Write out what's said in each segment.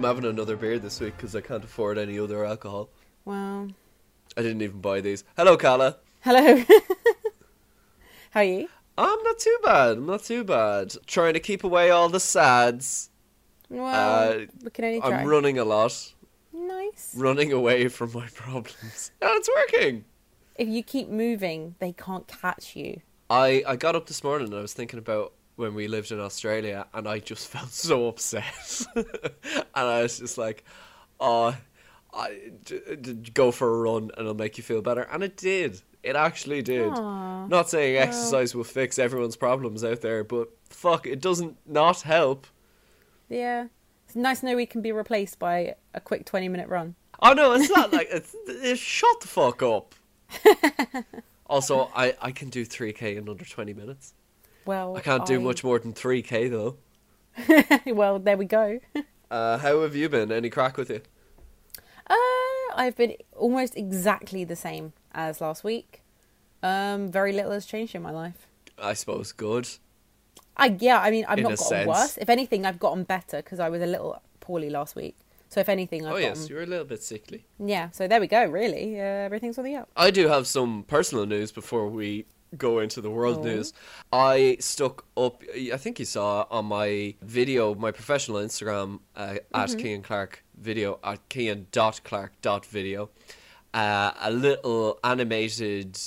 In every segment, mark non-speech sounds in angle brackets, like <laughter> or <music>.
I'm having another beer this week because I can't afford any other alcohol. Well, I didn't even buy these. Hello, Carla. hello. <laughs> How are you? I'm not too bad. I'm not too bad. Trying to keep away all the sads. Well, Uh, we can only try. I'm running a lot. nice. Running away from my <laughs> problems. And it's working. If you keep moving, they can't catch you. I, I got up this morning and I was thinking about when we lived in Australia and I just <laughs> felt so upset. <laughs> and I was just like, oh, I, d- d- go for a run and it'll make you feel better. And it did. It actually did. Aw. Not saying exercise will fix everyone's problems out there, but fuck, it doesn't not help. Yeah. It's nice to know we can be replaced by a quick 20 minute run. Oh no, it's not like <laughs> it's, it's shut the fuck up. also, I I can do 3k in under 20 minutes. Well, I can't do much more than 3k though. <laughs> well, there we go. <laughs> Uh, how have you been? Any crack with you? Uh, I've been almost exactly the same as last week. Um, very little has changed in my life. I suppose good. I yeah, I mean, I've In not gotten sense. worse. If anything, I've gotten better because I was a little poorly last week. So if anything, I've oh gotten yes, you're a little bit sickly. yeah. So there we go. Really, uh, everything's on the up. I do have some personal news before we go into the world Oh. news. I stuck up. I think you saw on my video, my professional Instagram uh, at Kean Clark video at Kean dot Clark dot video, uh, a little animated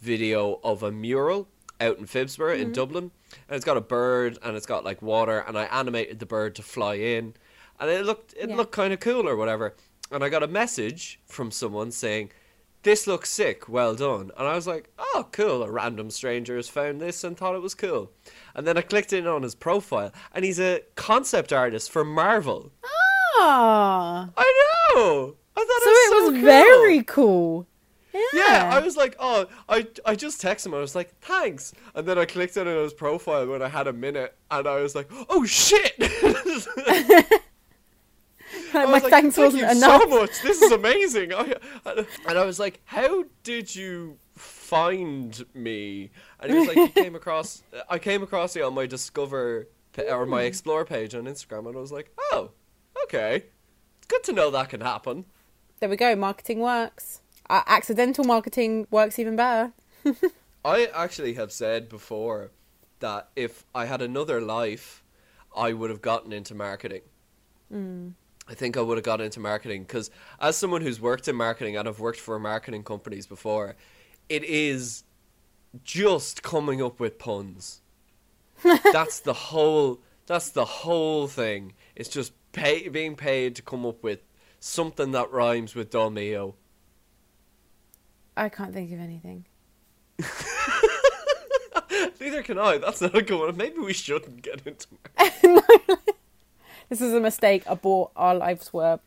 video of a mural out in Phibsborough in Dublin, and it's got a bird and it's got like water, and I animated the bird to fly in, and it looked it Yeah. looked kind of cool or whatever, and I got a message from someone saying this looks sick, well done. And I was like, oh, cool. A random stranger has found this and thought it was cool. And then I clicked in on his profile, and he's a concept artist for Marvel. Ah, I know! I thought so it was, it so was cool. very cool. Yeah. Yeah, I was like, oh, I, I just texted him. I was like, thanks. And then I clicked in on his profile when I had a minute, and I was like, oh shit! <laughs> <laughs> <laughs> I my like, thanks Thank wasn't you enough. so much. This is amazing. <laughs> I, and I was like, how did you find me? And he was like, you came <laughs> across. I came across you on my Discover or my Explore page on Instagram, and I was like, oh, okay. It's good to know that can happen. There we go. Marketing works. Uh, accidental marketing works even better. I actually have said before that if I had another life, I would have gotten into marketing. I think I would have got into marketing because, as someone who's worked in marketing and I've worked for marketing companies before, it is just coming up with puns. <laughs> that's the whole. That's the whole thing. It's just pay, being paid to come up with something that rhymes with Dolmio. I can't think of anything. <laughs> Neither can I. That's not a good one. Maybe we shouldn't get into <laughs> marketing. This is a mistake. Abort. Our lives were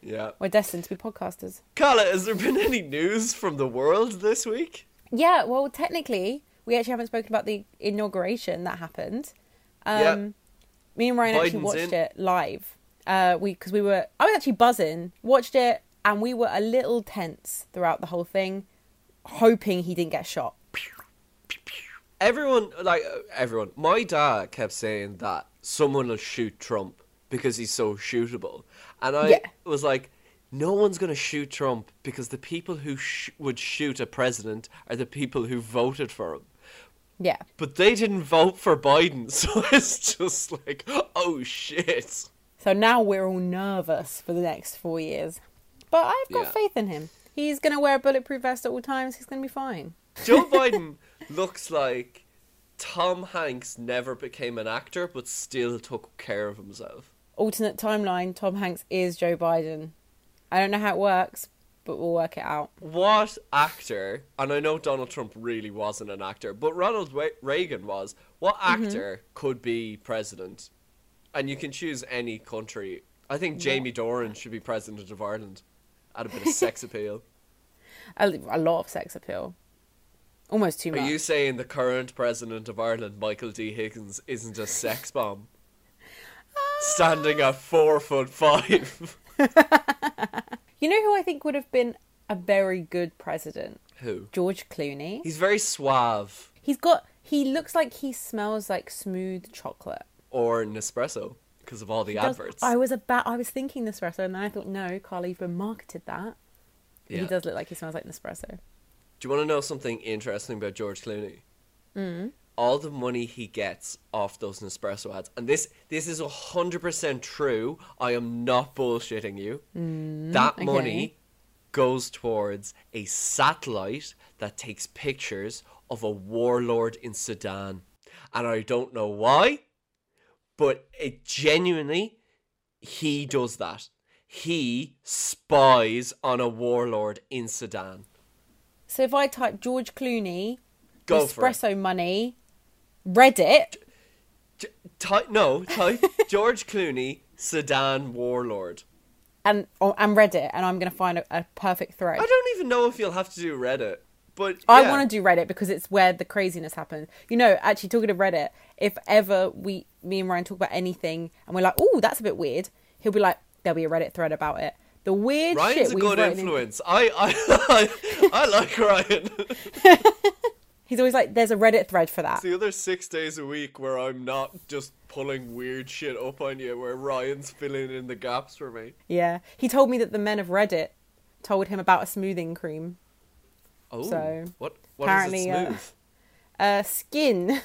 Yeah. we're destined to be podcasters. Carla, has there been any news from the world this week? Yeah. Well, technically, we actually haven't spoken about the inauguration that happened. Um, Yeah. Me and Ryan actually watched in. it live. Uh, we because we were I was actually buzzing. Watched it and we were a little tense throughout the whole thing, hoping he didn't get shot. Everyone, like uh, everyone, my dad kept saying that someone will shoot Trump because he's so shootable, and I Yeah. was like, no one's gonna shoot Trump because the people who sh- would shoot a president are the people who voted for him. Yeah. But they didn't vote for Biden, <laughs> so it's just like, oh shit. So now we're all nervous for the next four years. But I've got Yeah. faith in him. He's going to wear a bulletproof vest at all times. He's going to be fine. Joe <laughs> Biden looks like Tom Hanks never became an actor, but still took care of himself. Alternate timeline Tom Hanks is Joe Biden. I don't know how it works, but we'll work it out. What actor, and I know Donald Trump really wasn't an actor, but Ronald Reagan was, what mm-hmm. actor could be president? And you can choose any country. I think Jamie Dornan should be president of Ireland. Add a bit of sex <laughs> appeal. A, a lot of sex appeal. Almost too Are much. Are you saying the current president of Ireland, Michael D. Higgins, isn't a sex bomb? Standing at four foot five. <laughs> You know who I think would have been a very good president? Who? George Clooney. He's very suave. He's got. He looks like he smells like smooth chocolate. Or Nespresso. because of all the Does- adverts. I was about. I was thinking Nespresso, and then I thought, no, Carl even marketed that. Yeah. He does look like he smells like Nespresso. Do you want to know something interesting about George Clooney? Mm. All the money he gets off those Nespresso ads, and this this is hundred percent true. I am not bullshitting you. that Mm, okay. money goes towards a satellite that takes pictures of a warlord in Sudan, and I don't know why, but it genuinely he does that. He spies on a warlord in Sudan. So if I type George Clooney, Go. Nespresso money, Reddit, type no, type <laughs> George Clooney, Sudan warlord. and oh, and Reddit, and I'm gonna find a, a perfect thread. I don't even know if you'll have to do Reddit, but I want to do Reddit because it's where the craziness happens. You know, actually talking to Reddit, if ever we, me and Ryan talk about anything and we're like, "Oh, that's a bit weird," he'll be like, "There'll be a Reddit thread about it." The weird Ryan's shit a we've good in- influence. I, I, I, <laughs> I like Ryan. <laughs> He's always like, "There's a Reddit thread for that." It's the other six days a week where I'm not just pulling weird shit up on you, where Ryan's filling in the gaps for me. Yeah, he told me that the men of Reddit told him about a smoothing cream. Oh, So, what? What does it apparently, uh. <laughs> Uh, skin.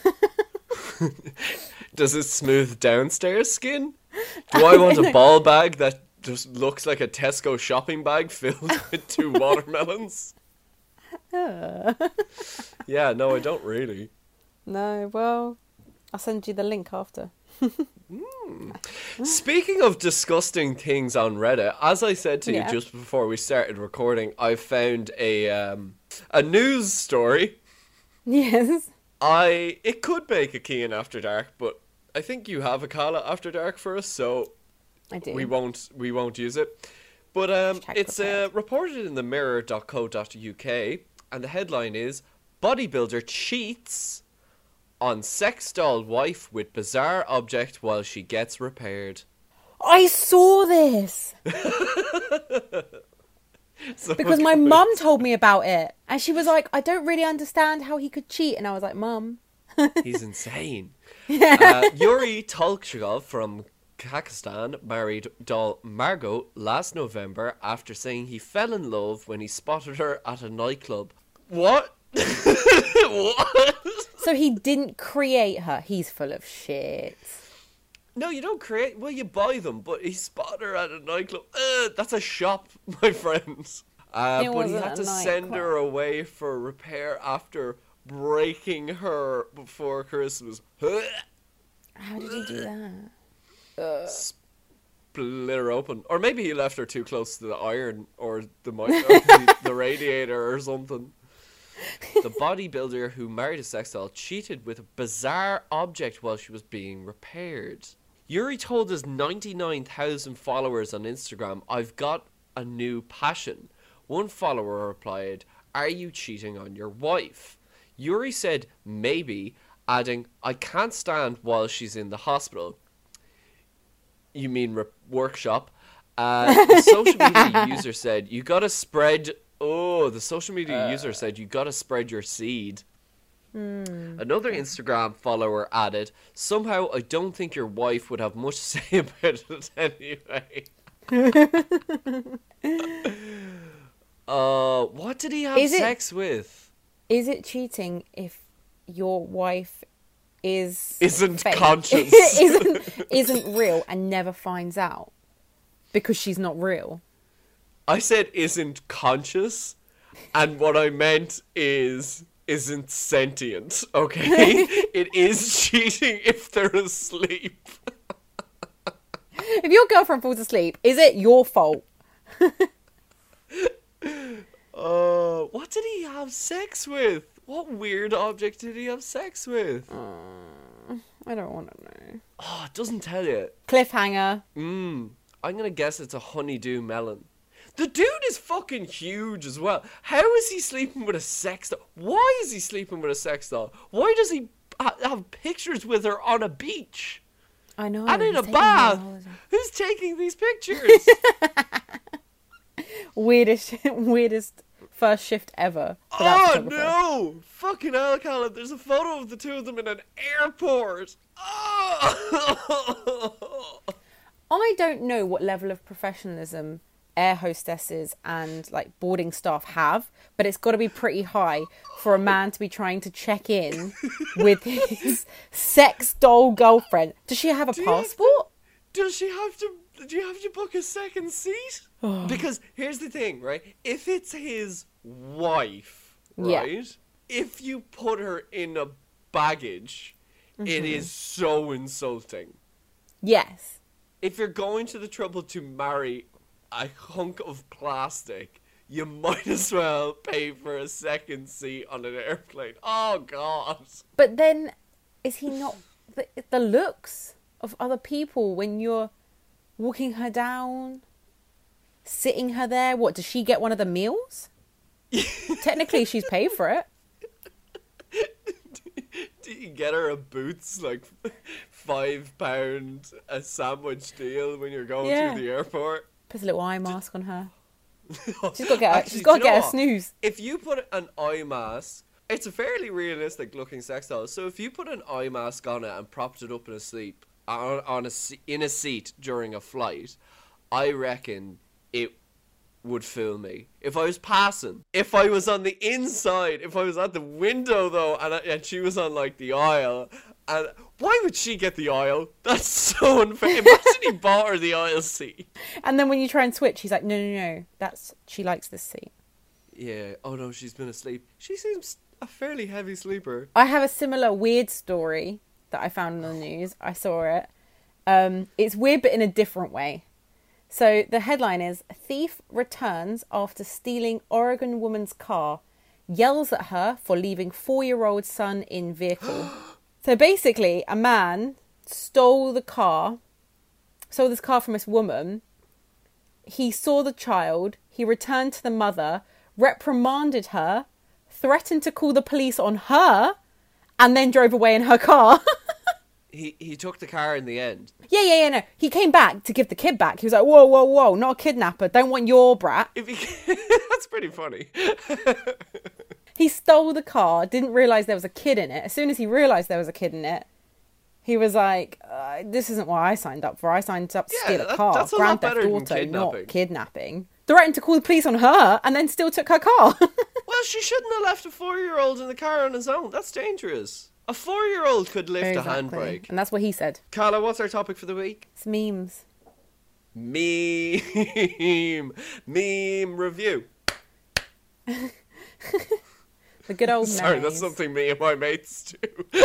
<laughs> Does it smooth downstairs skin? <laughs> Do I want a ball bag that just looks like a Tesco shopping bag filled with two watermelons? <laughs> yeah, no, I don't really. no, well, I'll send you the link after. Speaking of disgusting things on Reddit, as I said to Yeah. you just before we started recording, I found a um, a news story. Yes. I it could make a key in After Dark, but I think you have a Carla After Dark for us, so I do. we won't we won't use it. But um, it's uh, reported in the Mirror.co.uk, and the headline is "Bodybuilder cheats on sex doll wife with bizarre object while she gets repaired." I saw this <laughs> So because my mum told me about it, and she was like, "I don't really understand how he could cheat," and I was like, "Mum, <laughs> He's insane. uh, Yuri Tolchigov from Kazakhstan married doll Margot last November after saying he fell in love when he spotted her at a nightclub. What? <laughs> what? so he didn't create her. He's full of shit." No, you don't create. Well, you buy them, but he spotted her at a nightclub. Uh, that's a shop, <laughs> my friends. Uh, but he had to send her away for repair after breaking her before Christmas. How did he do that? split her open, or maybe he left her too close to the iron or the <laughs> the, the radiator or something. The bodybuilder who married a sex doll cheated with a bizarre object while she was being repaired. Yuri told his 99,000 followers on Instagram, I've got a new passion. One follower replied, Are you cheating on your wife? Yuri said, Maybe, adding, I can't stand while she's in the hospital. You mean re- workshop? Uh, the social media <laughs> user said you gotta spread. Oh, the social media user said you gotta spread your seed. Another Instagram follower added, "Somehow I don't think your wife would have much to say <laughs> about it anyway." <laughs> uh, what did he have Is it- sex with? Is it cheating if your wife is Isn't fake? conscious. <laughs> isn't isn't real and never finds out because she's not real? I said isn't conscious, and what I meant is isn't sentient. Okay, <laughs> it is cheating if they're asleep. If your girlfriend falls asleep, is it your fault? <laughs> Uh, what did he have sex with? What weird object did he have sex with? Uh, I don't want to know. Oh, it doesn't tell you. Cliffhanger. Mmm. I'm gonna guess it's a honeydew melon. The dude is fucking huge as well. How is he sleeping with a sex doll? Why is he sleeping with a sex doll? Why does he have pictures with her on a beach I know. and in a bath? Who's taking these pictures? <laughs> Weirdest, weirdest first shift ever. Oh no! Fucking hell, Callum. There's a photo of the two of them in an airport. Oh! <laughs> I don't know what level of professionalism air hostesses and like boarding staff have, but it's got to be pretty high for a man to be trying to check in <laughs> with his sex doll girlfriend. Does she have a you have to- passport? Does she have to? Do you have to book a second seat? <sighs> because here's the thing, right? If it's his wife, Yeah. right? If you put her in a baggage, it mm-hmm. is so insulting. Yes. If you're going to the trouble to marry a hunk of plastic, you might as well pay for a second seat on an airplane. Oh God. But then, is he not <laughs> the, the looks of other people when you're walking her down, sitting her there? What does she get one of the meals? <laughs> Technically, she's paid for it. <laughs> Do you get her a boots like five pound a sandwich deal when you're going Yeah. through the airport? Puts a little eye mask on her. <laughs> She's got to get. A, Actually, she's got to get a snooze. If you put an eye mask, it's a fairly realistic looking sex doll. So if you put an eye mask on it and propped it up in a sleep on, on a in a seat during a flight, I reckon it would fool me if I was passing. If I was on the inside, if I was at the window though, and I, and she was on like the aisle, and why would she get the aisle? That's so unfair. Imagine he bought her the aisle seat. And then when you try and switch, he's like, "No, no, no. That's she likes this seat." Yeah. Oh no, she's been asleep. She seems a fairly heavy sleeper. I have a similar weird story that I found on the news. I saw it. Um, it's weird, but in a different way. So the headline is Thief returns after stealing Oregon woman's car, yells at her for leaving four year old son in vehicle. <gasps> so basically, a man stole the car, stole this car from this woman. He saw the child, he returned to the mother, reprimanded her, threatened to call the police on her, and then drove away in her car. <laughs> He he took the car in the end. Yeah, yeah, yeah, no. He came back to give the kid back. He was like, whoa, whoa, whoa, not a kidnapper. Don't want your brat. He, <laughs> that's pretty funny. <laughs> He stole the car, didn't realise there was a kid in it. As soon as he realised there was a kid in it, he was like, uh, this isn't what I signed up for. I signed up to Yeah, steal a that- car. that's a Grand lot Theft Auto, not kidnapping. kidnapping. Threatened to call the police on her and then still took her car. <laughs> well, she shouldn't have left a four-year-old in the car on his own. That's dangerous. A four-year-old could lift a handbrake. And that's what he said. Carla, what's our topic for the week? It's memes. Meme, <laughs> meme review. <laughs> The good old Sorry, that's something me and my mates do.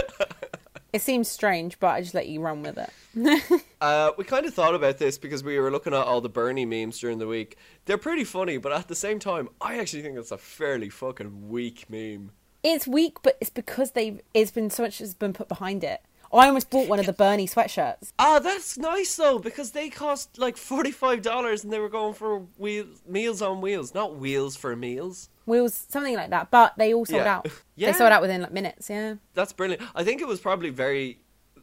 It seems strange, but I just let you run with it. <laughs> Uh, we kind of thought about this because we were looking at all the Bernie memes during the week. They're pretty funny, but at the same time, I actually think it's a fairly fucking weak meme. It's weak, but it's because they it's been so much has been put behind it. I almost bought one of the Bernie sweatshirts. Ah, that's nice though because they cost like forty-five dollars and they were going for wheel- meals on wheels, not wheels for meals. Wheels, something like that. But they all sold Yeah. out. Yeah. <laughs> They sold out within like minutes. Yeah. That's brilliant. I think it was probably very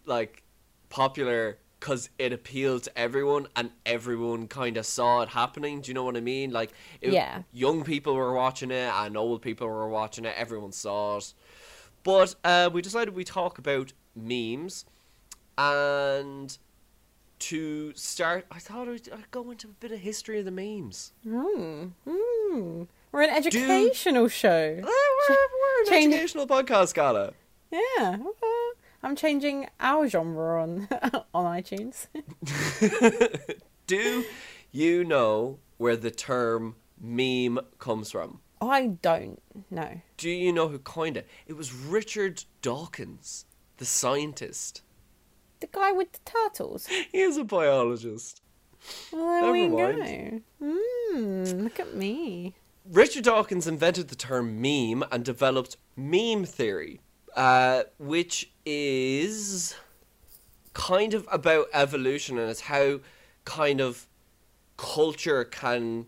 like popular because it appealed to everyone and everyone kind of saw it happening. Do you know what I mean? Like, it, Yeah. young people were watching it and old people were watching it. Everyone saw it. But uh, we decided we talk about memes and to start, I thought I'd, I'd go into a bit of history of the memes. Hmm. Hmm. We're an educational show. Eh, We're, we're an Change- educational podcast, Scala. Yeah. Uh, I'm changing our genre on <laughs> on iTunes. <laughs> Do you know where the term meme comes from? I don't know. Do you know who coined it? It was Richard Dawkins, the scientist. The guy with the turtles. He is a biologist. Well, there we Never go. Hmm. Look at me. Richard Dawkins invented the term meme and developed meme theory, uh, which is kind of about evolution and it's how kind of culture can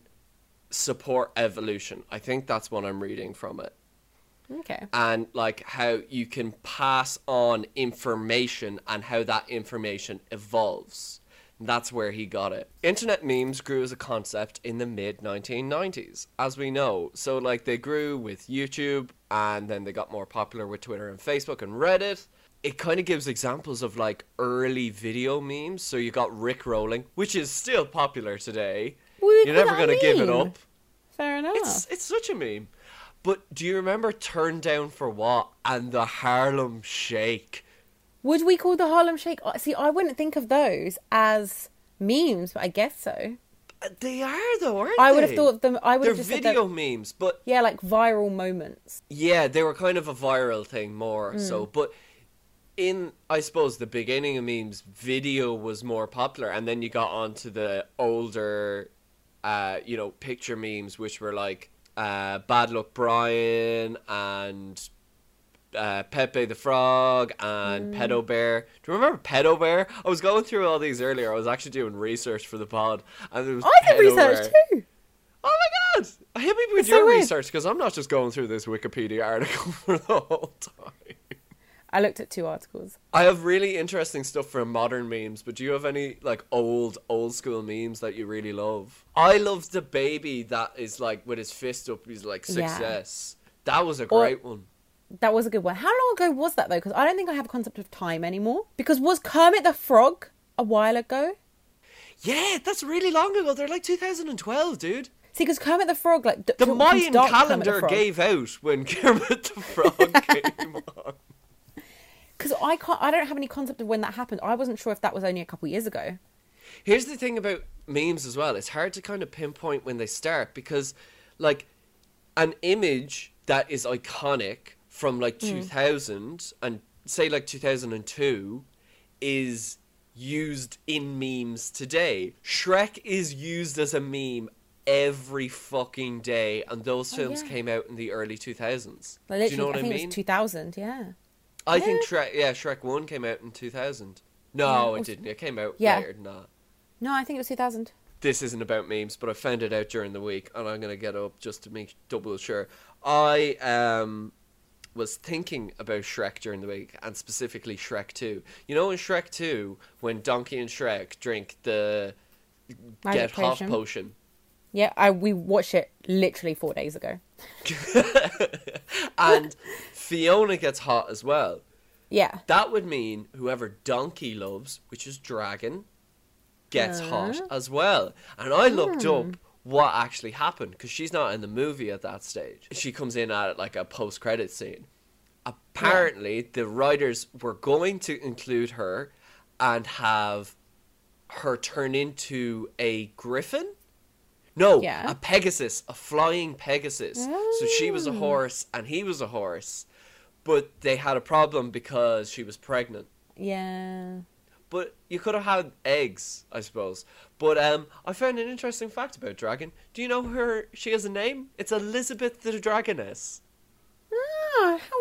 support evolution. I think that's what I'm reading from it. Okay. and like how you can pass on information and how that information evolves. That's where he got it. Internet memes grew as a concept in the mid 1990s, as we know. So, like, they grew with YouTube and then they got more popular with Twitter and Facebook and Reddit. It kind of gives examples of like early video memes. So you got Rick rolling, which is still popular today. We'd You're never gonna give it up. Fair enough. It's it's such a meme. But do you remember Turn Down for What and the Harlem Shake? Would we call the Harlem Shake? uh, See, I wouldn't think of those as memes, but I guess so. Uh, They are though, aren't I would have thought them. I would They're have video that, memes, but yeah, like viral moments. yeah, they were kind of a viral thing more Mm. so. But in I suppose the beginning of memes, video was more popular, and then you got onto the older, uh, you know, picture memes, which were like uh, Bad Luck Brian and uh, Pepe the Frog and Mm. Pedo Bear. Do you remember Pedo Bear? I was going through all these earlier. I was actually doing research for the pod, and there was I did research Bear. too. Oh my god! I hate people with It's your weird. research because I'm not just going through this Wikipedia article <laughs> for the whole time. I looked at two articles. I have really interesting stuff for modern memes, but do you have any like old old school memes that you really love? I love the baby that is like with his fist up. He's like Yeah. success. That was a Or- great one. That was a good one. How long ago was that though? Because I don't think I have a concept of time anymore. Because was Kermit the Frog a while ago? Yeah, that's really long ago. They're like 2012, dude. See, because Kermit the Frog, like The Mayan start Kermit the calendar gave out when <laughs> Kermit the Frog <laughs> came on. Because I can't, I don't have any concept of when that happened. I wasn't sure if that was only a couple years ago. Here's the thing about memes as well. It's hard to kind of pinpoint when they start because, like, an image that is iconic from like 2000 and say like 2002 is used in memes today. Shrek is used as a meme every fucking day, and those Oh, films yeah. came out in the early 2000s. Like, Do you know what I I, mean? was 2000. Yeah. I think Shrek, yeah, Shrek 1 came out in 2000. No, Yeah, it it didn't. It came out Yeah. later than that. No, I think it was 2000. this isn't about memes, but I found it out during the week, and I'm gonna get up just to make double sure. I um was thinking about Shrek during the week, and specifically Shrek Two. You know, in Shrek Two, when Donkey and Shrek drink the Magic get hot potion. potion, Yeah, I we watched it literally four days ago. <laughs> and Fiona gets hot as well. Yeah. That would mean whoever Donkey loves, which is dragon, gets hot Uh. as well. And I looked Hmm. up what actually happened because she's not in the movie at that stage. She comes in at like a post credit scene. Apparently, the writers were going to include her and have her turn into a griffin. No, Yeah. a Pegasus, a flying Pegasus. So she was a Oh. horse and he was a horse, but they had a problem because she was pregnant. Yeah. But you could have had eggs, I suppose. But um, I found an interesting fact about Dragon. Do you know her? She has a name. It's Elizabeth the Dragoness. Ah, how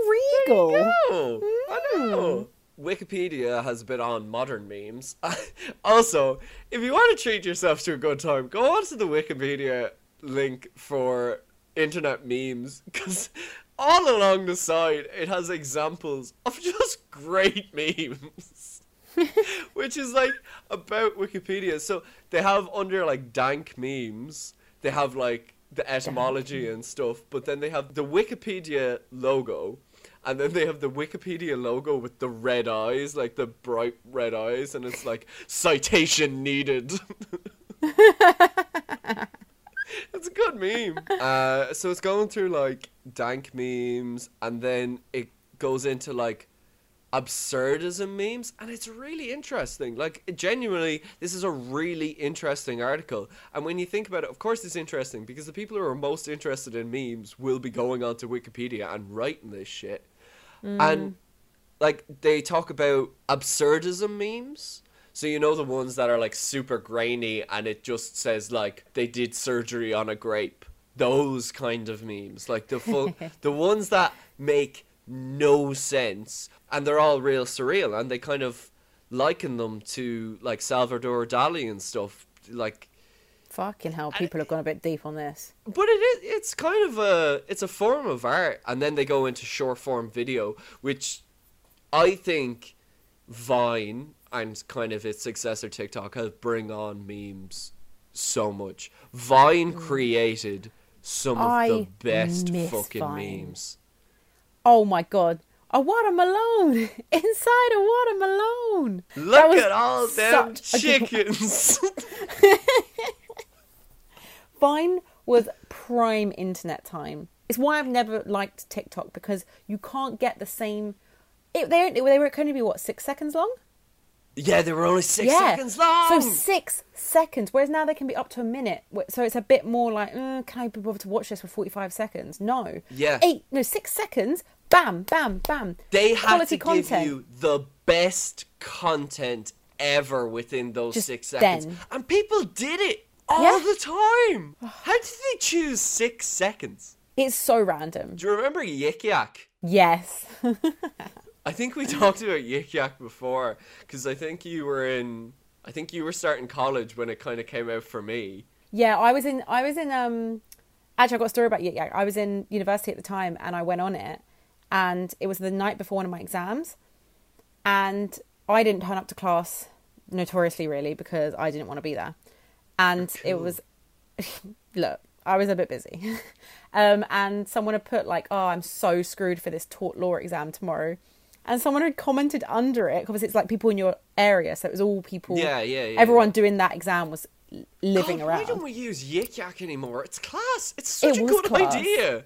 regal. There Oh, I know. Wikipedia has been on modern memes. <laughs> also, if you want to treat yourself to a good time, go onto the Wikipedia link for internet memes <laughs> because all along the side it has examples of just <laughs> great memes. <laughs> Which is like about Wikipedia. So they have under like dank memes, they have like the etymology and stuff, but then they have the Wikipedia logo, and then they have the Wikipedia logo with the red eyes, like the bright red eyes, and it's like citation needed. <laughs> it's a good meme. Uh, so it's going through like dank memes, and then it goes into like absurdism memes and it's really interesting. Like genuinely this is a really interesting article. And when you think about it of course it's interesting because the people who are most interested in memes will be going onto wikipedia and writing this shit. Mm. And like they talk about absurdism memes. So you know the ones that are like super grainy and it just says like they did surgery on a grape. Those kind of memes. Like the full <laughs> the ones that make no sense and they're all real surreal and they kind of liken them to like Salvador Dali and stuff like Fucking hell, people have gone a bit deep on this. but it is it's kind of a it's a form of art and then they go into short form video which I think Vine and kind of its successor TikTok has bring on memes so much. Vine mm. created some of the best fucking Vine. memes. Oh my god. A watermelon <laughs> inside a watermelon. Look at all them such a good- chickens. <laughs> Vine was prime internet time. It's why I've never liked TikTok because you can't get the same. It, they they were can only be what six seconds long. Yeah, they were only six yeah, seconds long. so six seconds. Whereas now they can be up to a minute. So it's a bit more like, uh, can I be bothered to watch this for forty five seconds? No. Yeah. Eight no six seconds. Bam, bam, bam. they had Quality to content. give you the best content ever within those Just six seconds, then. and people did it all Yeah. the time. How did they choose six seconds? It's so random. Do you remember Yik Yak? Yes. <laughs> I think we <laughs> talked about Yik Yak before because I think you were in. I think you were starting college when it kind of came out for me. Yeah, I was in. I was in. Um, actually, I got a story about Yik Yak. I was in university at the time, and I went on it, and it was the night before one of my exams, and I didn't turn up to class notoriously, really, because I didn't want to be there, and it was. <laughs> look, I was a bit busy, <laughs> um, and someone had put like, "Oh, I'm so screwed for this tort law exam tomorrow." And someone had commented under it because it's like people in your area, so it was all people. Yeah, yeah, yeah, Everyone yeah. doing that exam was living God, around. Why don't we use Yik Yak anymore? It's class. It's such It a good class. idea.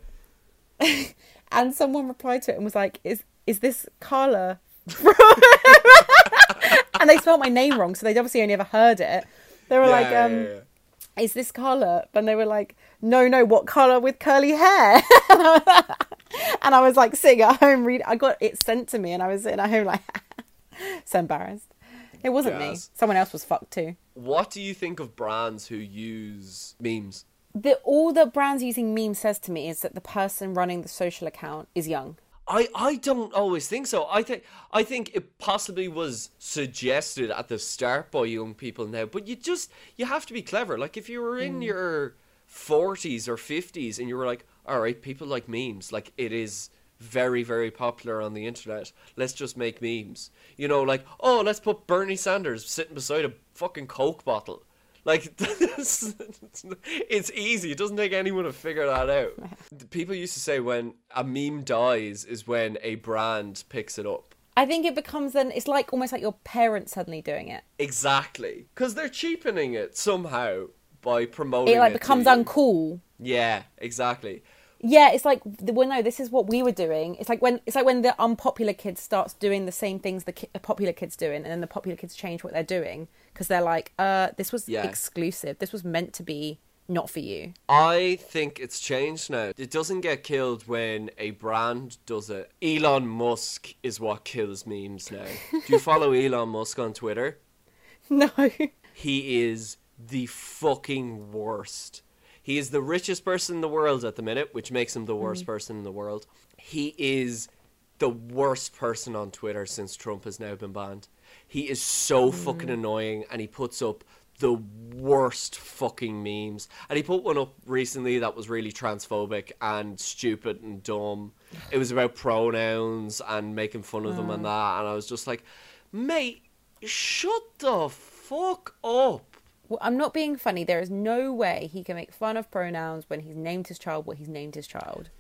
<laughs> and someone replied to it and was like, "Is is this Carla?" <laughs> and they spelled my name wrong, so they'd obviously only ever heard it. They were Yeah, like, um, yeah, yeah. "Is this Carla?" And they were like, "No, no, what Carla with curly hair?" <laughs> and I was like sitting at home read. I got it sent to me, and I was sitting at home like, <laughs> so embarrassed. It wasn't me. Someone else was fucked too. What do you think of brands who use memes? The, all that brands using memes says to me is that the person running the social account is young. I, I don't always think so. I think I think it possibly was suggested at the start by young people now, but you just you have to be clever. Like if you were in mm. your forties or fifties and you were like, all right, people like memes. Like it is very very popular on the internet. Let's just make memes. You know, like oh, let's put Bernie Sanders sitting beside a fucking Coke bottle. Like <laughs> it's easy. It doesn't take anyone to figure that out. <laughs> People used to say when a meme dies is when a brand picks it up. I think it becomes then it's like almost like your parents suddenly doing it. Exactly, because they're cheapening it somehow by promoting It like to becomes uncool. Yeah, exactly. Yeah, it's like well, no, this is what we were doing. It's like when it's like when the unpopular kids starts doing the same things the, ki- the popular kids doing, and then the popular kids change what they're doing because they're like, uh, this was Yeah. exclusive. This was meant to be not for you. I think it's changed now. It doesn't get killed when a brand does it. Elon Musk is what kills memes now. Do you follow <laughs> Elon Musk on Twitter? No. He is the fucking worst. He is the richest person in the world at the minute, which makes him the mm-hmm. worst person in the world. He is the worst person on Twitter since Trump has now been banned. He is so mm. fucking annoying and he puts up the worst fucking memes. And he put one up recently that was really transphobic and stupid and dumb. It was about pronouns and making fun of them and mm. that. And I was just like, mate, shut the fuck up. I'm not being funny. There is no way he can make fun of pronouns when he's named his child what he's named his child.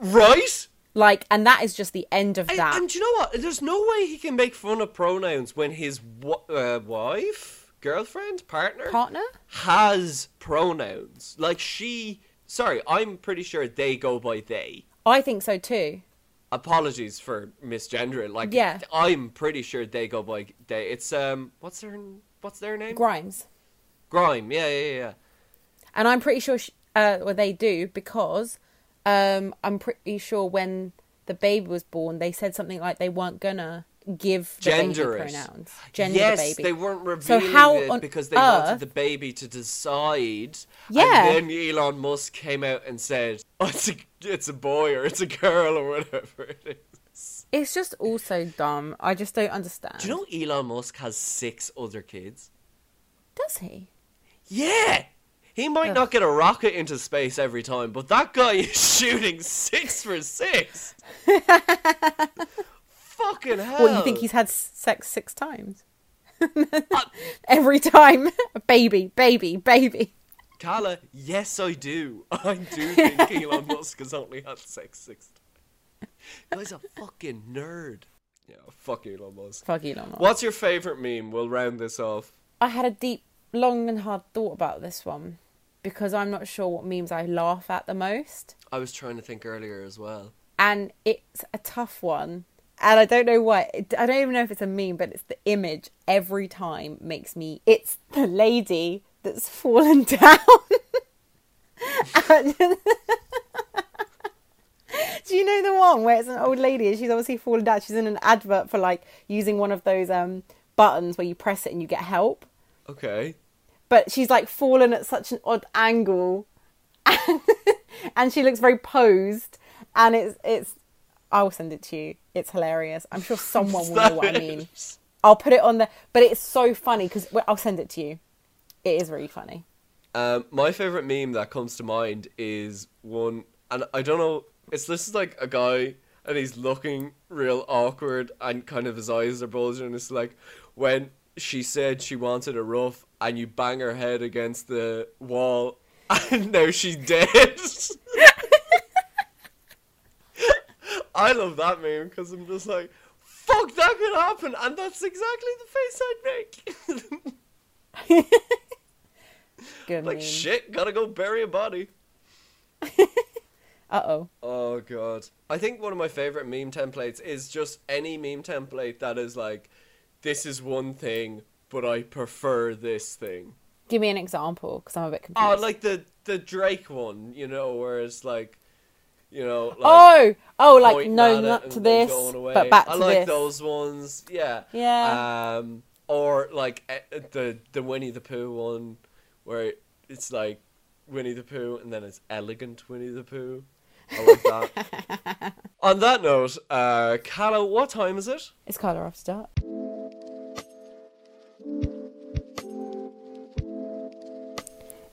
Right? Like, and that is just the end of that. and do you know what? There's no way he can make fun of pronouns when his uh, wife, girlfriend, partner Partner? has pronouns. Like she. Sorry, I'm pretty sure they go by they. I think so too. Apologies for misgendering. Like, Yeah. I'm pretty sure they go by they. It's um, what's their what's their name? Grimes. Grime. Yeah, yeah, yeah. And I'm pretty sure, sh uh, well, they do because um, I'm pretty sure when the baby was born, they said something like they weren't gonna give the Gender pronouns. Gender yes, the they weren't So revealing how it because they wanted the baby to decide. Yeah. And then Elon Musk came out and said, oh, it's, a, it's a boy or it's a girl or whatever it is. It's just also dumb. I just don't understand. Do you know Elon Musk has six other kids? Does he? Yeah! He might Ugh. not get a rocket into space every time, but that guy is <laughs> shooting six for six. <laughs> Fucking hell. What you think he's had sex six times? <laughs> Uh, every time, baby, baby, baby. Carla, yes, I do. I do think Elon Musk has only had sex six times. Guy's a fucking nerd. Yeah, fuck Elon Musk. Fuck Elon Musk. What's your favorite meme? We'll round this off. I had a deep, long, and hard thought about this one because I'm not sure what memes I laugh at the most. I was trying to think earlier as well. And it's a tough one. And I don't know why. I don't even know if it's a meme, but it's the image every time makes me. It's the lady that's fallen <laughs> down. <laughs> And- <laughs> <laughs> Do you know the one where it's an old lady and she's obviously fallen down? She's in an advert for like using one of those um buttons where you press it and you get help. Okay. But she's like fallen at such an odd angle, and, <laughs> and she looks very posed. And it's it's. I'll send it to you. It's hilarious. I'm sure <laughs> someone will know what I mean. I'll put it on the. But it's so funny because I'll send it to you. It is really funny. Um, my favorite meme that comes to mind is one, and I don't know. It's this is like a guy, and he's looking real awkward, and kind of his eyes are bulging. And it's like when she said she wanted a rough, and you bang her head against the wall, <laughs> and now she's <laughs> dead. I love that meme because I'm just like, fuck, that could happen, and that's exactly the face I'd make. <laughs> Good like meme. shit, gotta go bury a body. Uh oh. Oh god. I think one of my favorite meme templates is just any meme template that is like this is one thing but I prefer this thing. Give me an example because I'm a bit confused. Oh, like the the Drake one, you know, where it's like you know, like oh, oh, like no, not to this, but back to I like this. those ones. Yeah. Yeah. Um or like eh, the the Winnie the Pooh one where it's like Winnie the Pooh and then it's elegant Winnie the Pooh. I like that. <laughs> On that note, uh, Carla, what time is it? It's Carla after dark.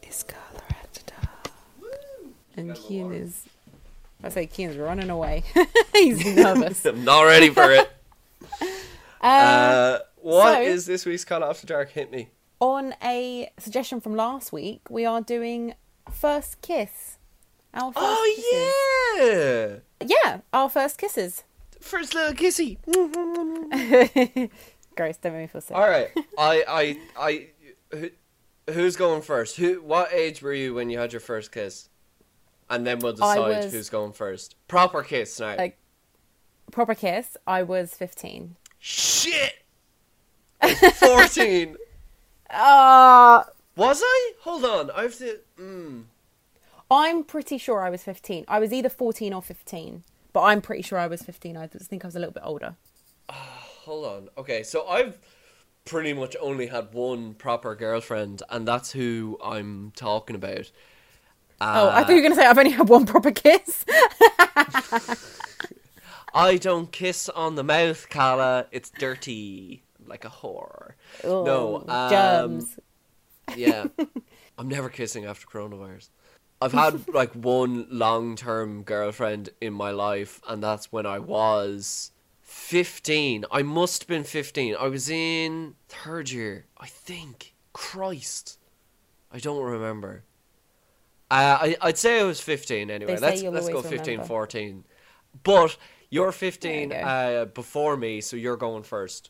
It's Carla after dark. And Keen is. I say Keen's running away. <laughs> He's <laughs> nervous. I'm not ready for it. Uh, Uh, what so- is this week's Carla After Dark? Hit me. on a suggestion from last week, we are doing first kiss. Our first Oh, yeah! kisses. yeah, our first kisses. First little kissy. <laughs> Gross, don't make me feel sick. All right. <laughs> I, I, I. Who, who's going first? Who? What age were you when you had your first kiss? And then we'll decide was- who's going first. Proper kiss now. Like- Proper kiss. I was fifteen. Shit. <laughs> Fourteen. Ah. was I? Hold on. I have to. Mm. I'm pretty sure I was 15. I was either 14 or 15, but I'm pretty sure I was 15. I just think I was a little bit older. Hold on. Okay, so I've pretty much only had one proper girlfriend, and that's who I'm talking about. oh, I Uh, thought you were going to say I've only had one proper kiss. <laughs> I don't kiss on the mouth, Carla. It's dirty, like a whore. no, Oh, um, germs. Yeah, I'm never kissing after coronavirus. I've had <laughs> like one long-term girlfriend in my life, and that's when I was 15. I must have been 15. I was in third year, I think. Christ, I don't remember. Uh, I I'd say I was 15 anyway. let's let's go always 15, remember. 14. But you're 15 you uh, before me, so you're going first,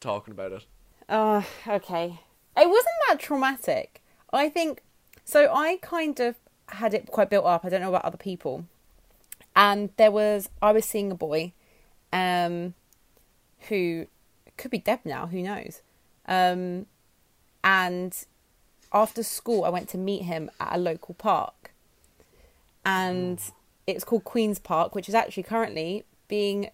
talking about it. Oh, okay. It wasn't that traumatic. I think so. I kind of had it quite built up. I don't know about other people. And there was I was seeing a boy, um, who could be dead now. Who knows? Um, and after school, I went to meet him at a local park, and it's called Queens Park, which is actually currently being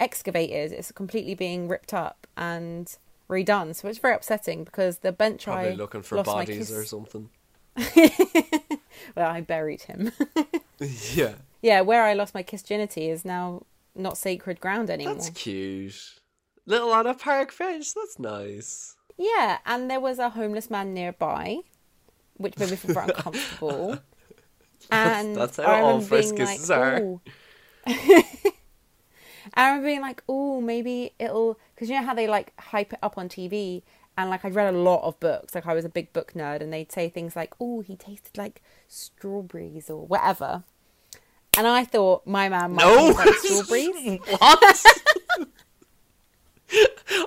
excavated. It's completely being ripped up and redone. So it's very upsetting because the bench Probably I looking for bodies or something. <laughs> <laughs> well, I buried him. <laughs> yeah. yeah, where I lost my kissginity is now not sacred ground anymore. That's cute. Little on a park bench. That's nice. Yeah, and there was a homeless man nearby, which made me feel uncomfortable. <laughs> And that's how I all remember first being kisses like, are. "Ooh." <laughs> I remember being like, "Oh, maybe it'll," because you know how they like hype it up on TV, and like I'd read a lot of books, like I was a big book nerd, and they'd say things like, "Oh, he tasted like strawberries" or whatever. and I thought my man might No. like strawberries. <laughs> what?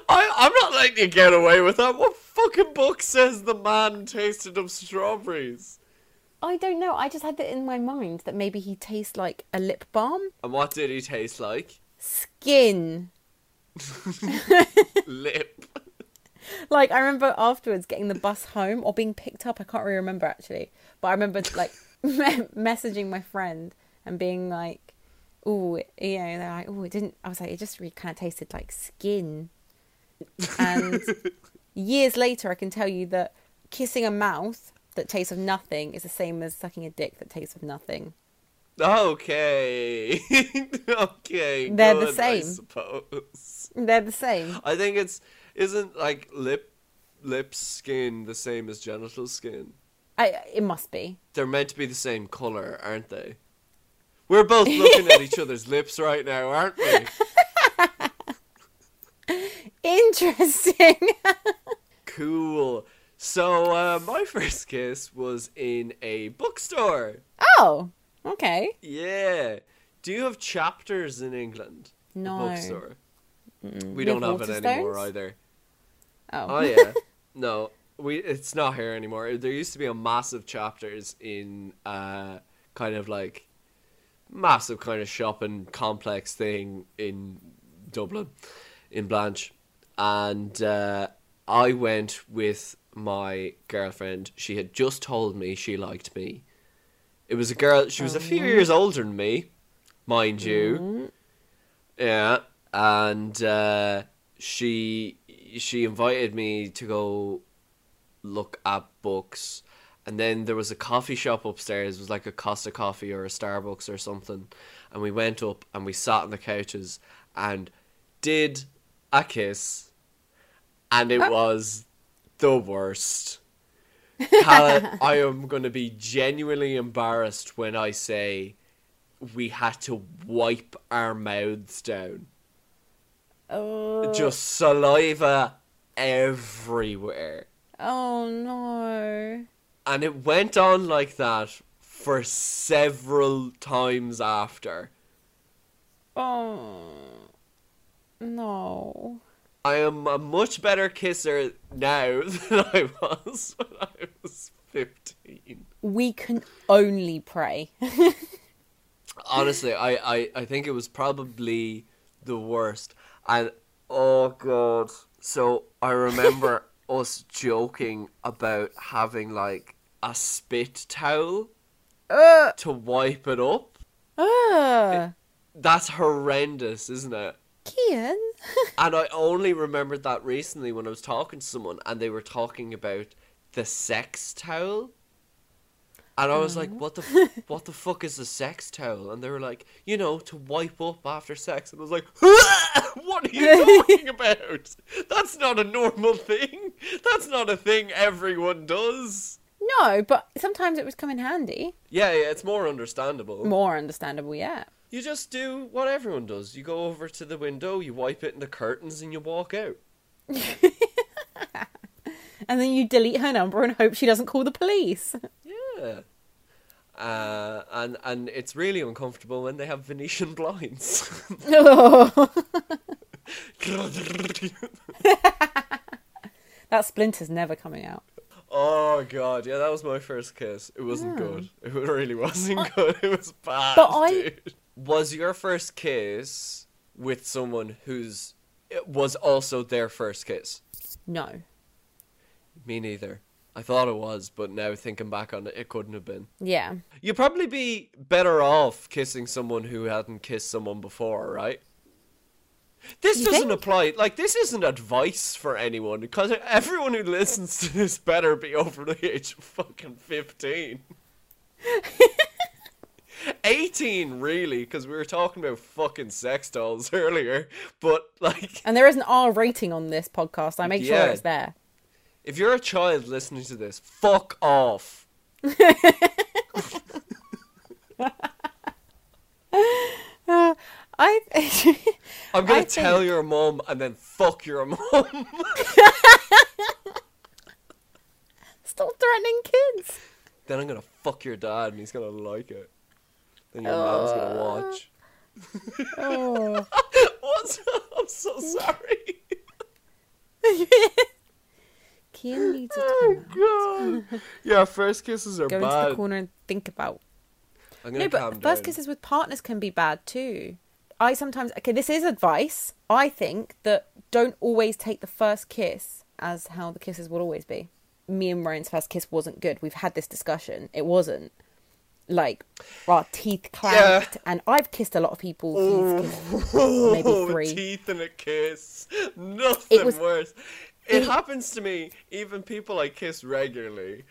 I, I'm not letting you get away with that. What fucking book says the man tasted of strawberries? I don't know. I just had that in my mind that maybe he tastes like a lip balm. And what did he taste like? Skin. <laughs> Lip. <laughs> Like I remember afterwards getting the bus home or being picked up. I can't really remember actually, but I remember like <laughs> me- messaging my friend and being like, "Oh, you know," they're like, "Oh, it didn't." I was like, "It just really kind of tasted like skin." And <laughs> years later, I can tell you that kissing a mouth that tastes of nothing is the same as sucking a dick that tastes of nothing. Okay. okay. They're the good, I same. suppose. They're the same. I think it's isn't like lip lip skin the same as genital skin. I it must be. They're meant to be the same color, aren't they? We're both looking at each other's lips right now, aren't we? <laughs> Interesting. <laughs> Cool. So uh, my first kiss was in a bookstore. oh, okay. Yeah. Do you have chapters in England? No. bookstore. We We don't have have it anymore either. Oh. Oh yeah. <laughs> no, we it's not here anymore. There used to be a massive chapters in uh kind of like massive kind of shopping complex thing in Dublin, in Blanch, and uh, I went with my girlfriend. She had just told me she liked me. It was a girl. She was a few years older than me, mind you. Yeah, and uh, she she invited me to go look at books, and then there was a coffee shop upstairs. It was like a Costa Coffee or a Starbucks or something, and we went up and we sat on the couches and did a kiss, and it ah. was the worst. <laughs> Carla, I am going to be genuinely embarrassed when I say we had to wipe our mouths down. Oh. Just saliva everywhere. Oh no. And it went on like that for several times after. Oh. No. I am a much better kisser now <laughs> than I was when I was 15. We can only pray. <laughs> Honestly, I, I, I think it was probably the worst. And oh god. So I remember <laughs> us joking about having like a spit towel Ugh. to wipe it up. Ah. Ugh. That's horrendous, isn't it? Kian. <laughs> And I only remembered that recently when I was talking to someone and they were talking about the sex towel. And I was like, uh-huh. "What the f- <laughs> what the fuck is a sex towel?" And they were like, "You know, to wipe up after sex." And I was like, <laughs> "What are you <laughs> talking about? That's not a normal thing. That's not a thing everyone does." no, but sometimes it would come in handy. Yeah, yeah, it's more understandable. More understandable, yeah. You just do what everyone does. You go over to the window, you wipe it in the curtains, and you walk out. And then you delete her number and hope she doesn't call the police. Yeah. Uh, and and it's really uncomfortable when they have Venetian blinds. Oh. <laughs> that splinter's never coming out. oh god, yeah, that was my first kiss. It wasn't good. It really wasn't good. It was bad. But I- dude. Was your first kiss with someone who's it was also their first kiss? No. Me neither. I thought it was, but now thinking back on it, it couldn't have been. Yeah. You'd probably be better off kissing someone who hadn't kissed someone before, right? This You doesn't think? apply. Like, this isn't advice for anyone because everyone who listens to this better be over the age of fucking 15. <laughs> 18, really, because we were talking about fucking sex dolls earlier. But, like, And there is an R rating on this podcast. I make Yeah. sure it's there. If you're a child listening to this, fuck off. Uh, <laughs> I. <laughs> I'm gonna I tell think- your mom and then fuck your mom. <laughs> Stop threatening kids. then I'm gonna fuck your dad and he's gonna like it. Then your mom's gonna watch. Oh. What's I'm so sorry. Needs a Oh god. <laughs> Yeah, first kisses are bad. Go into the corner and think about. No, but first kisses with partners can be bad too. I sometimes okay, this is advice. I think that don't always take the first kiss as how the kisses will always be. Me and Ryan's first kiss wasn't good. We've had this discussion. It wasn't. Like our teeth clanked and I've kissed a lot of people who've oh. kissed maybe <laughs> Oh, three. teeth and a kiss. Nothing was- worse. It, happens to me. Even people I kiss regularly.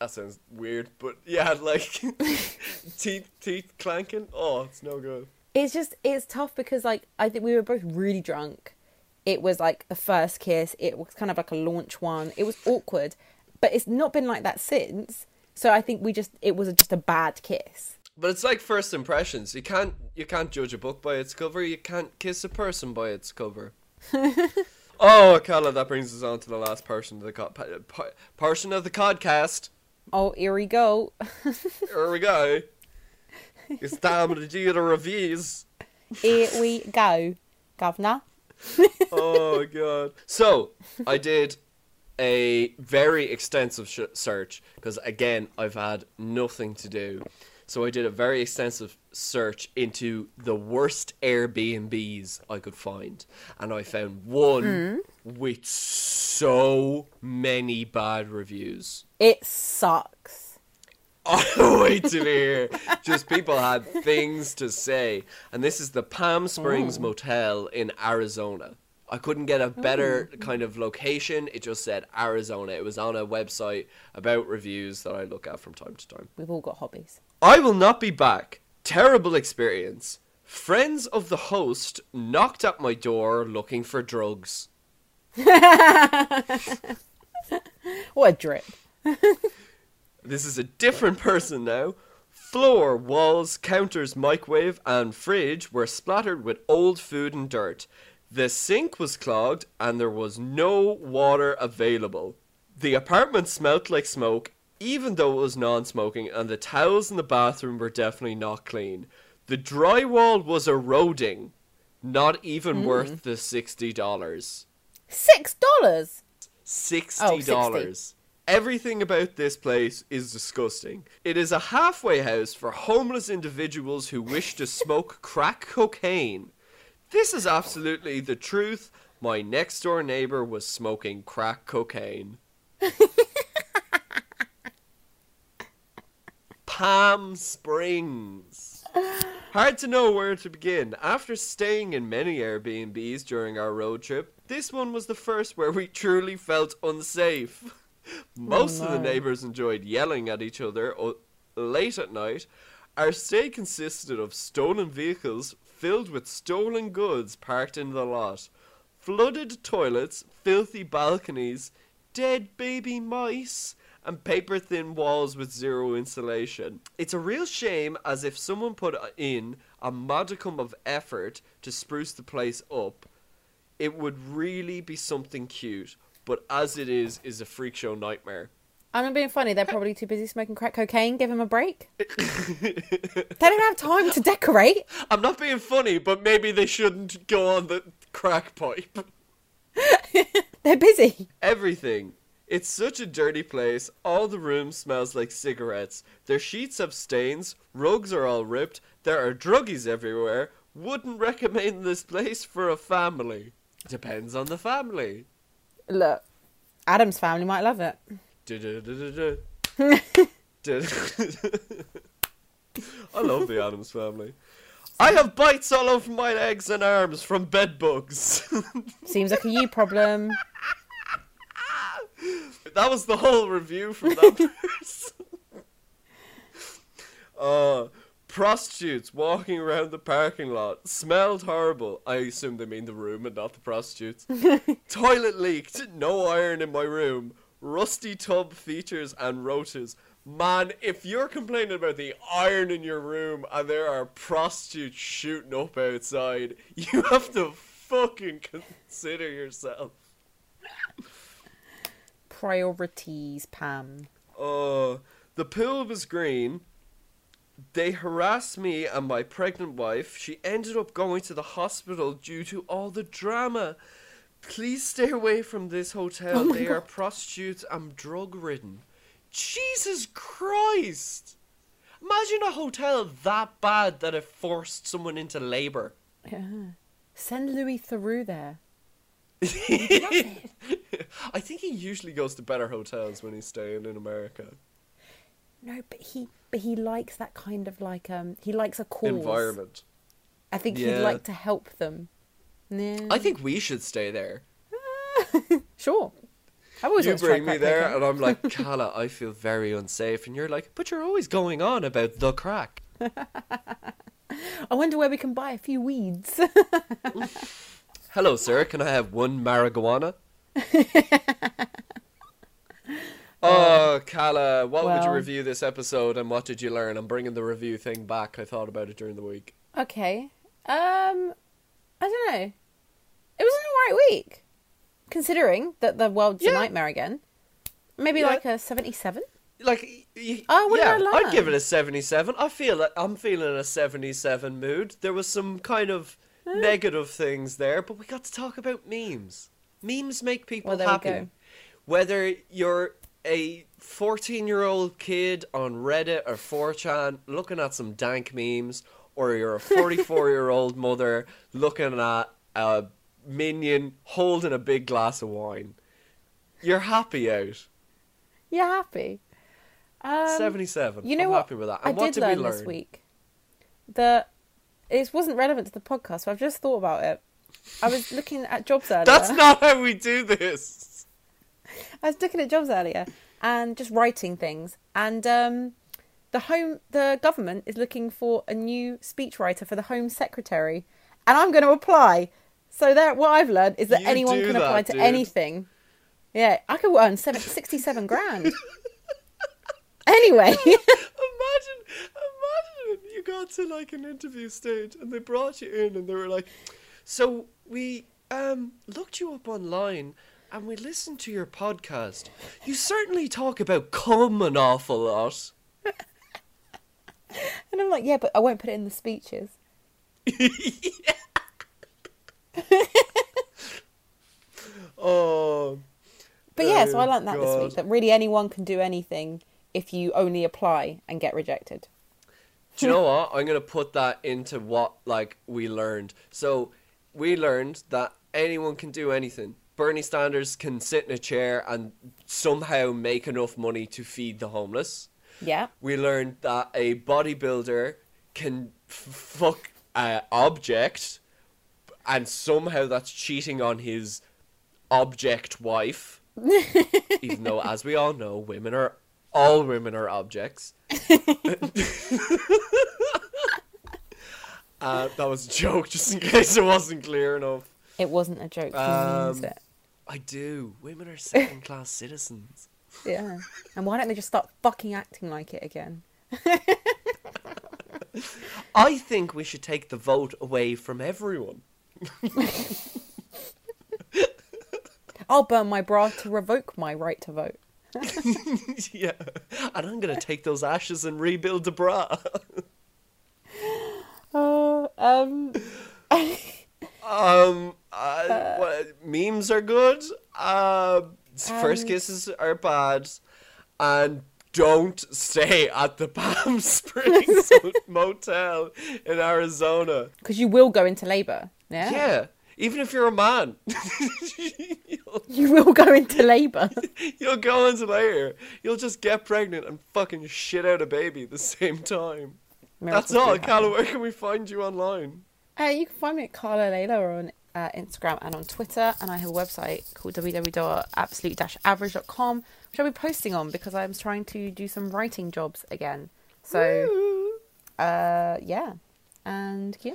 That sounds weird, but yeah, <laughs> like <laughs> teeth, teeth clanking. Oh, it's no good. it's just it's tough because like I think we were both really drunk. It was like a first kiss. It was kind of like a launch one. It was awkward, but it's not been like that since. So I think we just it was just a bad kiss. But it's like first impressions. You can't you can't judge a book by its cover. You can't kiss a person by its cover. <laughs> oh, Carla, that brings us on to the last portion of the co- pa- portion of the podcast. Oh, here we go. <laughs> Here we go. It's time to do the reviews. Here we go, governor. <laughs> oh god. So I did a very extensive sh- search because again I've had nothing to do. So I did a very extensive search into the worst Airbnbs I could find, and I found one hmm? with so many bad reviews. It sucks. <laughs> Oh, wait hear. Just people had things to say. And this is the Palm Springs oh. Motel in Arizona. I couldn't get a better oh. kind of location. It just said Arizona. It was on a website about reviews that I look at from time to time. We've all got hobbies. I will not be back. Terrible experience. Friends of the host knocked at my door looking for drugs. <laughs> What a drip. <laughs> This is a different person now. Floor, walls, counters, microwave, and fridge were splattered with old food and dirt. The sink was clogged and there was no water available. The apartment smelt like smoke, even though it was non smoking, and the towels in the bathroom were definitely not clean. The drywall was eroding, not even hmm. worth the $60. Six dollars. Oh, sixty dollars. Everything about this place is disgusting. It is a halfway house for homeless individuals who wish to <laughs> smoke crack cocaine. This is absolutely the truth. My next door neighbor was smoking crack cocaine. <laughs> Palm Springs. Hard to know where to begin. After staying in many Airbnbs during our road trip, this one was the first where we truly felt unsafe. Oh, Most of the neighbors enjoyed yelling at each other uh, late at night. Our stay consisted of stolen vehicles filled with stolen goods parked in the lot, flooded toilets, filthy balconies, dead baby mice, and paper thin walls with zero insulation. It's a real shame as if someone put in a modicum of effort to spruce the place up, it would really be something cute. But as it is, is a freak show nightmare. I'm not being funny. They're probably too busy smoking crack cocaine. Give them a break. <laughs> they don't have time to decorate. I'm not being funny, but maybe they shouldn't go on the crack pipe. <laughs> They're busy. Everything. It's such a dirty place. All the room smells like cigarettes. Their sheets have stains. Rugs are all ripped. There are druggies everywhere. Wouldn't recommend this place for a family. Depends on the family. Look, Addams family might love it. <laughs> I love the Addams family. I have bites all over my legs and arms from bed bugs. <laughs> Seems like a you problem. That was the whole review from that <laughs> person. Uh, prostitutes walking around the parking lot smelled horrible. I assume they mean the room and not the prostitutes. <laughs> Toilet leaked. No iron in my room. Rusty tub features and roaches. Man, if you're complaining about the iron in your room and there are prostitutes shooting up outside, <laughs> you have to fucking consider yourself. Priorities, Pam. Uh, the pool was green. They harassed me and my pregnant wife. She ended up going to the hospital due to all the drama. Please stay away from this hotel. Oh they are prostitutes and drug ridden. Jesus Christ! Imagine a hotel that bad that it forced someone into labor. Yeah. Send Louis Theroux there. <laughs> I think he usually goes to better hotels when he's staying in America. No, but he but he likes that kind of like um he likes a cause. Environment. I think Yeah. he'd like to help them. Yeah. I think we should stay there. <laughs> sure. Always you wanted to try bring me there, and I'm like, <laughs> Carla, I feel very unsafe. And you're like, but you're always going on about the crack. I wonder where we can buy a few weeds. Hello, sir. Can I have one marijuana? <laughs> oh, Carla, what would you review this episode, and what did you learn? I'm bringing the review thing back. I thought about it during the week. okay. Um I don't know. It was an alright week. Considering that the world's Yeah. a nightmare again. Maybe Yeah. like a seventy seven? Like, y- y- Oh, what did yeah, I learn? I'd give it a 77. I feel like I'm feeling a 77 mood. There was some kind of negative things there, but we got to talk about memes. Memes make people Well, happy. Whether you're a 14 year old kid on Reddit or 4chan looking at some dank memes, or you're a 44 year old <laughs> mother looking at a minion holding a big glass of wine, you're happy out. You're happy. Um, 77. You know I'm what? happy with that. I And what did did we learn learn? this week that it wasn't relevant to the podcast, so I've just thought about it. I was looking at jobs earlier. That's not how we do this. I was looking at jobs earlier and just writing things, and um, the home, the government is looking for a new speechwriter for the Home Secretary, and I'm going to apply. So that what I've learned is that You anyone can that, apply to dude. anything. Yeah, I could earn seven, 67 grand. anyway, Imagine, imagine you got to like an interview stage and they brought you in and they were like, "So we um looked you up online and we listened to your podcast. You certainly talk about cum an awful lot." <laughs> and I'm like, yeah, but I won't put it in the speeches. <laughs> Oh, But yeah, so Oh, I learned that this week that really anyone can do anything if you only apply and get rejected. Do you know <laughs> what? I'm gonna put that into what like we learned. So we learned that anyone can do anything. Bernie Sanders can sit in a chair and somehow make enough money to feed the homeless. Yeah. We learned that a bodybuilder can f- fuck an object, and somehow that's cheating on his object wife. <laughs> Even though, as we all know, women are all women are objects. <laughs> uh, that was a joke, just in case it wasn't clear enough. It wasn't a joke. Um, it. I do. Women are second class citizens. Yeah. And why don't they just start fucking acting like it again? <laughs> I think we should take the vote away from everyone. <laughs> I'll burn my bra to revoke my right to vote. <laughs> yeah. And I'm going to take those ashes and rebuild the bra. <laughs> Oh, um, <laughs> um, uh, what, memes are good. Uh, first Um, kisses are bad. And don't stay at the Palm Springs Motel in Arizona. because you will go into labour. Yeah. Yeah. Even if you're a man, <laughs> <laughs> you'll, go into labour. <laughs> you'll go into labour. You'll just get pregnant and fucking shit out a baby at the same time. That's Miracles all. Carla, where can we find you online? Uh, you can find me at Carla Layla on uh, Instagram and on Twitter, and I have a website called www.absolute-average.com, which I'll be posting on because I'm trying to do some writing jobs again. So, uh, yeah, and yeah,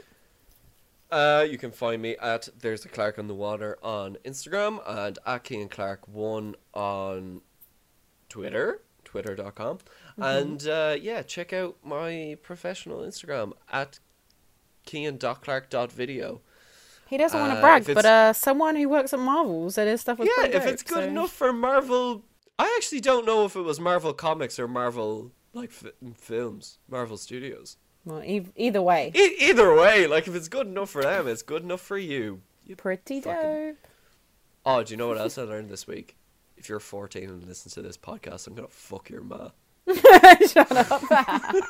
Uh, you can find me at There's a Clark on the Water on Instagram and at Kean Clark one on Twitter, twitter.com. Mm-hmm. And uh, yeah, check out my professional Instagram at Kean.clark.video. he doesn't want Uh, to brag, but uh, someone who works at Marvel said his stuff was Yeah, if dope, it's good so- enough for Marvel. I actually don't know if it was Marvel Comics or Marvel like f- films, Marvel Studios. Well, e- either way, E- either way, like if it's good enough for them, it's good enough for you. you pretty fucking- dope. Oh, do you know what else I learned this week? If you're 14 and listen to this podcast, I'm gonna fuck your ma. <laughs> Shut up. <laughs>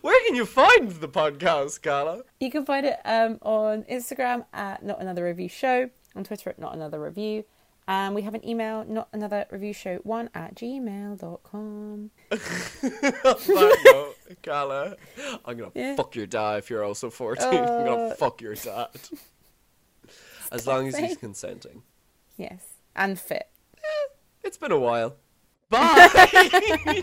Where can you find the podcast, Carla? You can find it um, on Instagram at Not Another Review Show, on Twitter at Not Another Review, and we have an email, Not Another Review Show 1 at gmail.com. that note, Carla, I'm gonna Yeah. fuck your dad if you're also 14. <laughs> I'm gonna Uh, fuck your dad. <laughs> As long as he's consenting. Yes, and fit. It's been a while. <laughs> Bye!